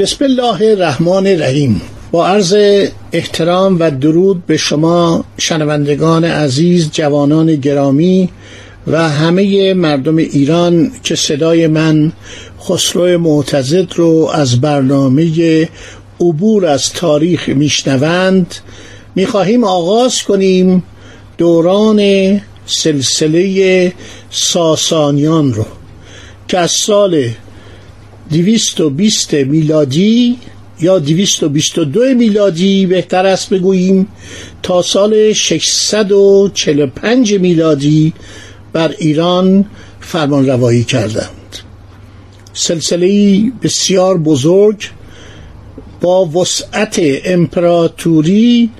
بسم الله الرحمن الرحیم. با عرض احترام و درود به شما شنوندگان عزیز جوانان گرامی و همه مردم ایران که صدای من خسرو معتزد رو از برنامه عبور از تاریخ میشنوند. می‌خواهیم آغاز کنیم دوران سلسله ساسانیان رو که از سال دویست و بیست میلادی یا دویست و بیست و دو میلادی بهتر است بگوییم تا سال 645 میلادی بر ایران فرمان روایی کردند. سلسله بسیار بزرگ با وسعت امپراتوری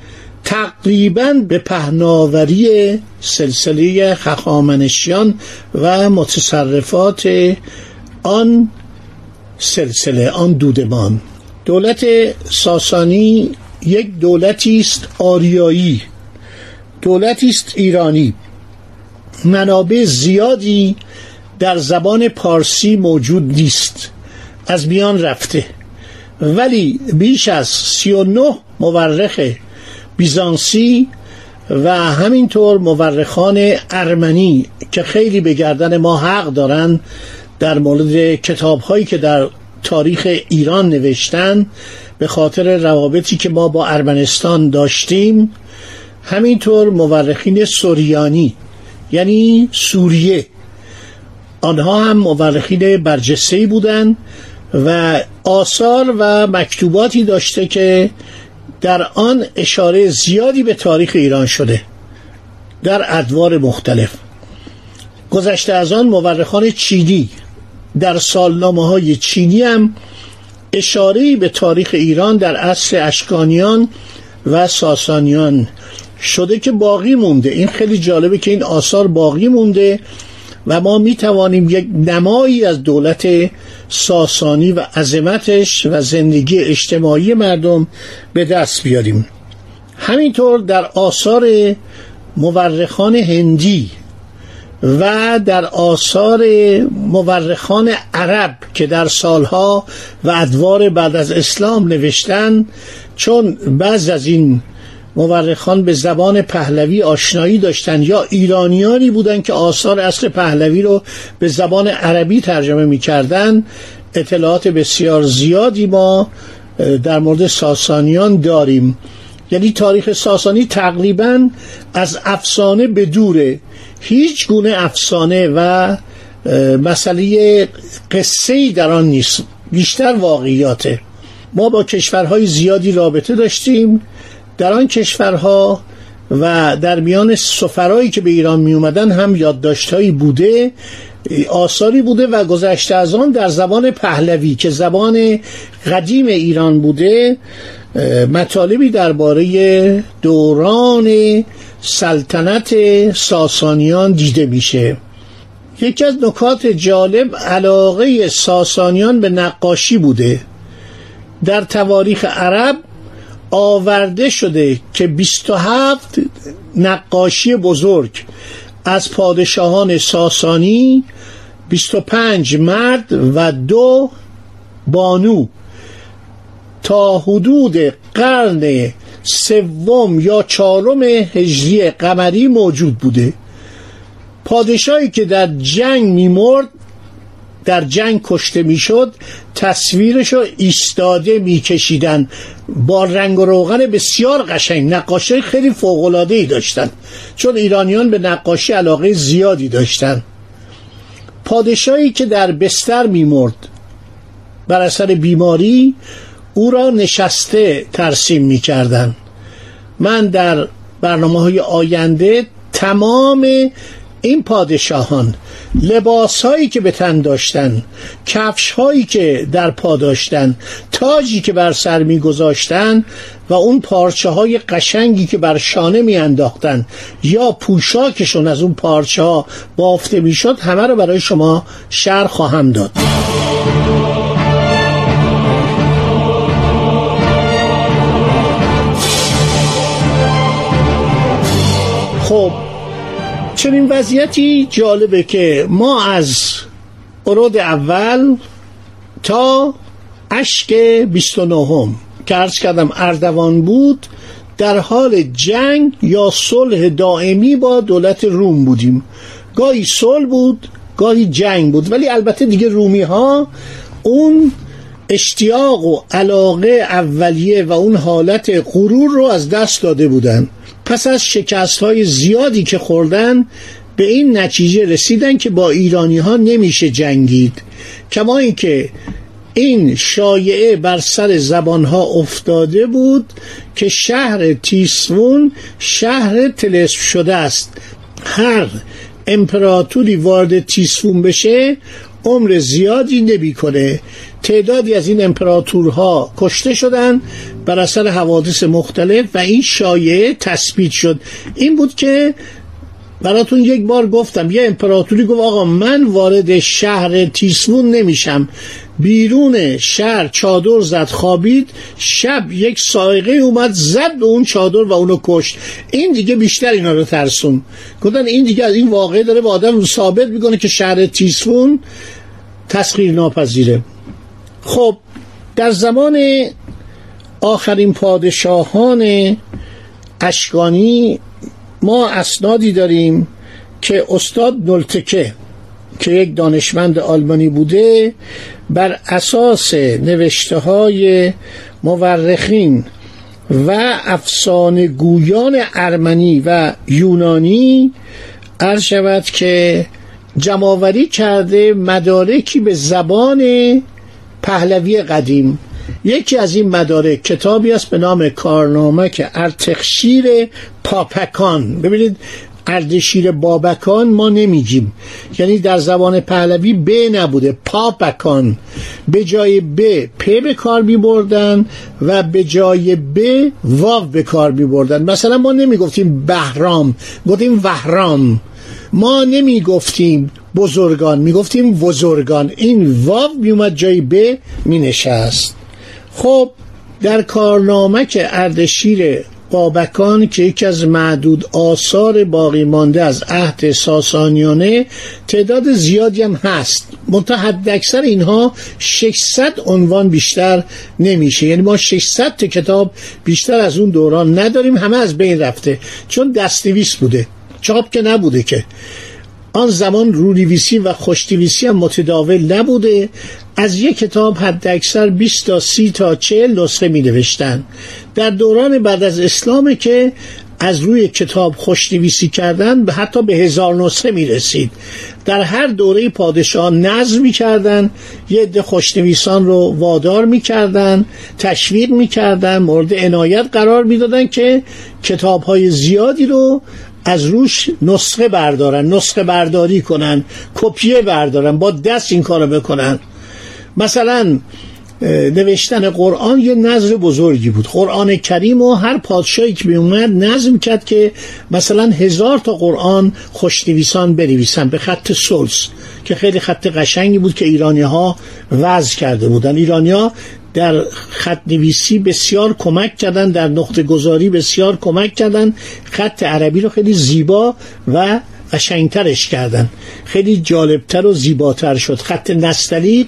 تقریبا به پهناوری سلسله خخامنشیان و متصرفات آن سلسله آن دودمان. دولت ساسانی یک دولتی است آریایی. دولتی است ایرانی. منابع زیادی در زبان پارسی موجود نیست. از میان رفته. ولی بیش از سی و نه مورخ بیزانسی و همینطور مورخان ارمنی که خیلی به گردن ما حق دارند در مورد کتاب هایی که در تاریخ ایران نوشتن به خاطر روابطی که ما با ارمنستان داشتیم همینطور مورخین سوریانی یعنی سوریه. آنها هم مورخین برجسته بودند و آثار و مکتوباتی داشته که در آن اشاره زیادی به تاریخ ایران شده در ادوار مختلف. گذشته از آن مورخان چینی در سالنامه های چینی هم اشاره به تاریخ ایران در عصر اشکانیان و ساسانیان شده که باقی مونده. این خیلی جالبه که این آثار باقی مونده و ما می توانیم یک نمایی از دولت ساسانی و عظمتش و زندگی اجتماعی مردم به دست بیاریم. همینطور در آثار مورخان هندی و در آثار مورخان عرب که در سالها و ادوار بعد از اسلام نوشتن چون بعض از این مورخان به زبان پهلوی آشنایی داشتند یا ایرانیانی بودند که آثار اصل پهلوی رو به زبان عربی ترجمه می‌کردند اطلاعات بسیار زیادی ما در مورد ساسانیان داریم. یعنی تاریخ ساسانی تقریبا از افسانه به دوره. هیچ گونه افسانه و مسئله قصه در آن نیست. بیشتر واقعیاته. ما با کشورهای زیادی رابطه داشتیم. در آن کشورها و در میان سفرهایی که به ایران می اومدن هم یادداشتهایی بوده. آثاری بوده و گذشته از آن در زبان پهلوی که زبان قدیم ایران بوده. مطالبی درباره دوران سلطنت ساسانیان دیده میشه. یکی از نکات جالب علاقه ساسانیان به نقاشی بوده. در تواریخ عرب آورده شده که 27 نقاشی بزرگ از پادشاهان ساسانی 25 مرد و دو بانو تا حدود قرن سوم یا چهارم هجری قمری موجود بوده. پادشاهی که در جنگ میمرد در جنگ کشته می‌شد تصویرش رو ایستاده میکشیدن با رنگ و روغن بسیار قشنگ نقاشی خیلی فوقلاده ای داشتن چون ایرانیان به نقاشی علاقه زیادی داشتن پادشاهی که در بستر میمرد بر اثر بیماری او را نشسته ترسیم می‌کردن من در برنامه های آینده تمام این پادشاهان لباس هایی که به تن داشتن کفش هایی که در پا داشتن تاجی که بر سر می گذاشتن و اون پارچه های قشنگی که بر شانه می انداختن یا پوشاکشون از اون پارچه ها بافته می شد همه رو برای شما شر خواهم داد. خب چنین وضعیتی جالبه که ما از ارود اول تا اشک 29 که ارز کردم اردوان بود در حال جنگ یا صلح دائمی با دولت روم بودیم. گاهی صلح بود گاهی جنگ بود ولی البته دیگه رومی ها اون اشتیاق و علاقه اولیه و اون حالت غرور رو از دست داده بودن. پس از شکست های زیادی که خوردن به این نتیجه رسیدن که با ایرانی ها نمیشه جنگید. کما اینکه این شایعه بر سر زبان ها افتاده بود که شهر تیسفون شهر تلسف شده است. هر امپراتوری وارد تیسفون بشه عمر زیادی نمی‌کنه. تعدادی از این امپراتورها کشته شدن بر اثر حوادث مختلف و این شایعه تثبیت شد. این بود که براتون یک بار گفتم یه امپراتوری گفت آقا من وارد شهر تیسفون نمیشم. بیرون شهر چادر زد خوابید شب یک سایقه اومد زد به اون چادر و اونو کشت. این دیگه بیشتر اینا رو ترسون. گفتن این دیگه از این واقعه داره به آدم ثابت می‌کنه که شهر تیسفون تسخیر ناپذیره خب در زمان آخرین پادشاهان اشکانی ما اسنادی داریم که استاد نلتکه که یک دانشمند آلمانی بوده بر اساس نوشته های مورخین و افسانه گویان ارمنی و یونانی عرض شود که جمعآوری کرده مدارکی به زبان پهلوی قدیم. یکی از این مدارک کتابی است به نام کارنامه که ارتخشیر پاپکان. ببینید اردشیر بابکان ما نمیگیم. یعنی در زبان پهلوی ب نبوده پاپکان. به جای ب پ به کار می بردن و به جای ب واو به کار می بردن مثلا ما نمی گفتیم بهرام گفتیم وهرام. ما نمی گفتیم بزرگان می گفتیم بزرگان این واو می اومد جای ب می نشست خب در کارنامه که اردشیر بابکان که یکی از معدود آثار باقی مانده از عهد ساسانیانه تعداد زیادی هم هست. منتها حد اکثر اینها 600 عنوان بیشتر نمیشه. یعنی ما 600 تا کتاب بیشتر از اون دوران نداریم همه از بین رفته. چون دستنویس بوده. چاپ که نبوده که. آن زمان رونویسی و خوشنویسی هم متداول نبوده. از یک کتاب حد اکثر 20 تا 30 تا 40 نسخه می نوشتن در دوران بعد از اسلام که از روی کتاب خوشنویسی کردن به حتی به هزار نسخه می رسید در هر دوره پادشاه نظم می کردن یه عده خوشنویسان رو وادار می کردن تشویق می کردن مورد عنایت قرار می دادن که کتاب های زیادی رو از روش نسخه بردارن نسخه برداری کنن کپیه بردارن با دست این کارو بکنن. مثلا نوشتن قرآن یه نظر بزرگی بود. قرآن کریم و هر پادشاهی که اومد نظم کرد که مثلا هزار تا قرآن خوشنویسان بنویسن به خط سلس که خیلی خط قشنگی بود که ایرانی ها وضع کرده بودن. ایرانی ها در خط نویسی بسیار کمک کردن در نقطه گذاری بسیار کمک کردن. خط عربی رو خیلی زیبا و قشنگترش کردن. خیلی جالبتر و زیباتر شد. خط نستلیق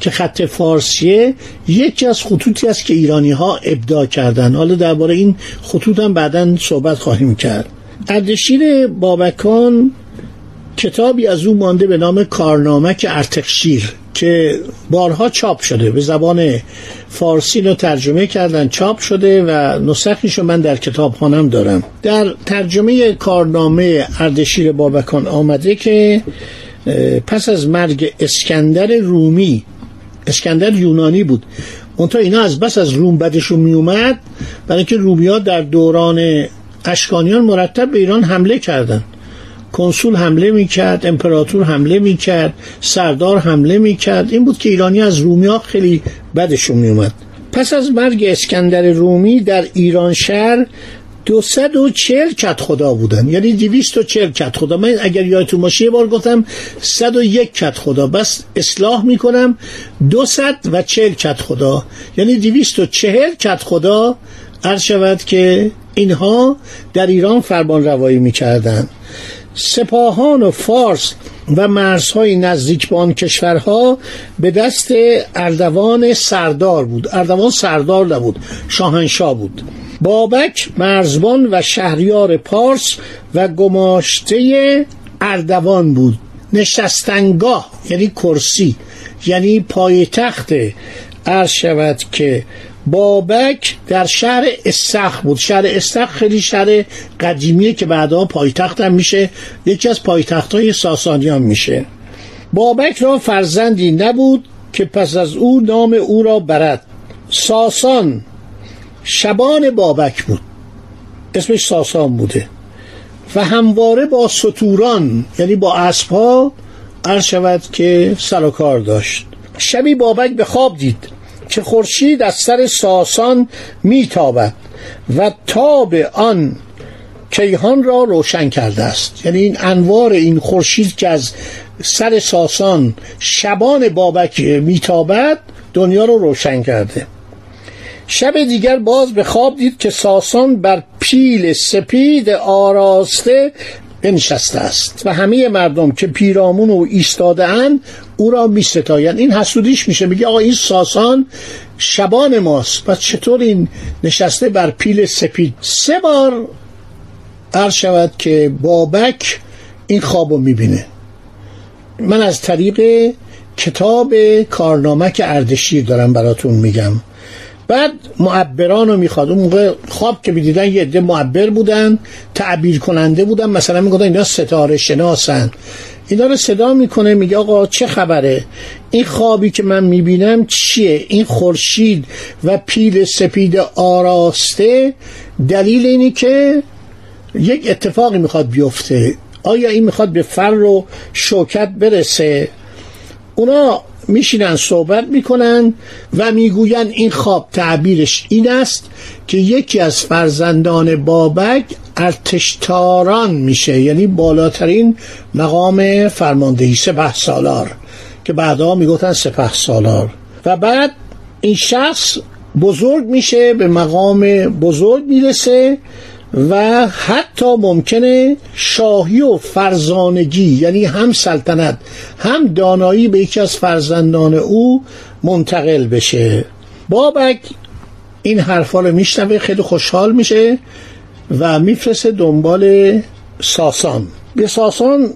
که خط فارسیه یکی از خطوطی است که ایرانی ها ابداع کردن. حالا درباره این خطوط هم بعدا صحبت خواهیم کرد. اردشیر بابکان کتابی از او مانده به نام کارنامک ارتخشیر که بارها چاپ شده. به زبان فارسی رو ترجمه کردن چاپ شده و نسخیش من در کتابخانم دارم. در ترجمه کارنامه اردشیر بابکان آمده که پس از مرگ اسکندر رومی اسکندر یونانی بود. منتها اینا از بس از روم بدشون می اومد برای اینکه رومی ها در دوران اشکانیان مرتب به ایران حمله کردند کنسول حمله می‌کرد امپراتور حمله می‌کرد سردار حمله می‌کرد. این بود که ایرانی از رومی ها خیلی بدشون میومد پس از مرگ اسکندر رومی در ایران شهر دوصد و چل کت خدا بودن. یعنی دویست و چل کت خدا من اگر یادتون باشه یه بار گفتم صد و یک کت خدا بس اصلاح می‌کنم دوصد و چل کت خدا یعنی دویست و چهل کت خدا عرض شود که اینها در ایران فرمان روایی می‌کردن. سپاهان و فارس و مرزهای نزدیک به آن کشورها به دست اردوان سردار بود. اردوان سردار نبود شاهنشاه بود. بابک مرزبان و شهریار پارس و گماشته اردوان بود. نشستنگاه یعنی کرسی یعنی پایتخت. عرض شود که بابک در شهر استخ بود. شهر استخ خیلی شهر قدیمیه که بعدا پایتخت هم میشه. یکی از پایتخت های ساسانیان میشه. بابک را فرزندی نبود که پس از او نام او را برد. ساسان شبان بابک بود. اسمش ساسان بوده. و همواره با ستوران یعنی با اسبها عرض شود که سر و کار داشت. شبی بابک به خواب دید. که خورشید از سر ساسان میتابد و تاب آن کیهان را روشن کرده است. یعنی این انوار این خورشید که از سر ساسان شبان بابک میتابد دنیا رو روشن کرده. شب دیگر باز به خواب دید که ساسان بر پیل سپید آراسته بنشسته است. و همه مردم که پیرامون او ایستاده اند او را می ستاین این حسودیش میشه. میگه آقا این ساسان شبان ماست. پس چطور این نشسته بر پیل سپید؟ سه بار عرض شود که بابک این خواب رو می‌بینه. من از طریق کتاب کارنامک اردشیر دارم براتون میگم. بعد معبران رو می‌خواد. اون موقع خواب که می‌دیدن یه عده معبر بودن تعبیر کننده بودن مثلا می‌گفتن اینا ستاره شناسن. اینا رو صدا می‌کنه میگه آقا چه خبره؟ این خوابی که من می‌بینم چیه؟ این خورشید و پیل سپید آراسته دلیل اینی که یک اتفاقی می‌خواد بیفته. آیا این می‌خواد به فر و شوکت برسه؟ اونا میشینن صحبت می‌کنن و می‌گوین این خواب تعبیرش این است که یکی از فرزندان بابک ارتشتاران میشه یعنی بالاترین مقام فرماندهی سپه سالار که بعدها می‌گفتن سپه سالار. و بعد این شخص بزرگ میشه به مقام بزرگ می‌رسه و حتی ممکنه شاهی و فرزانگی یعنی هم سلطنت هم دانایی به یکی از فرزندان او منتقل بشه. بابک این حرفا رو میشنوه خیلی خوشحال میشه و میفرسته دنبال ساسان. به ساسان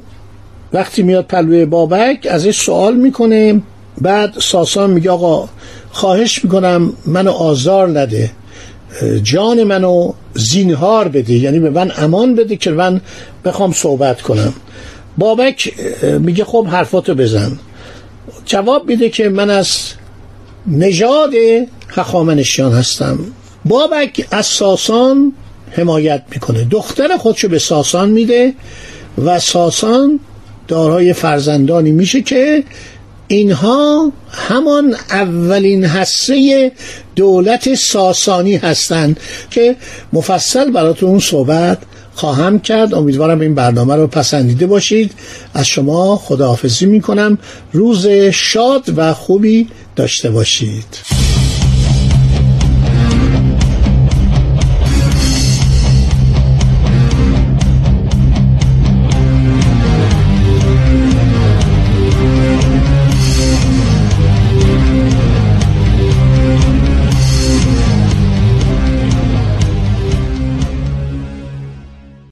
وقتی میاد پلوی بابک ازش سوال می‌کنه بعد ساسان میگه آقا خواهش می‌کنم منو آزار نده. جان منو زینهار بده یعنی به من امان بده که من بخوام صحبت کنم. بابک میگه خب حرفاتو بزن. جواب میده که من از نژاد هخامنشیان هستم. بابک از ساسان حمایت می‌کنه. دختر خودشو به ساسان میده و ساسان دارای فرزندانی میشه که اینها همان اولین حصه دولت ساسانی هستند که مفصل براتون صحبت خواهم کرد. امیدوارم این برنامه رو پسندیده باشید. از شما خداحافظی می‌کنم. روز شاد و خوبی داشته باشید.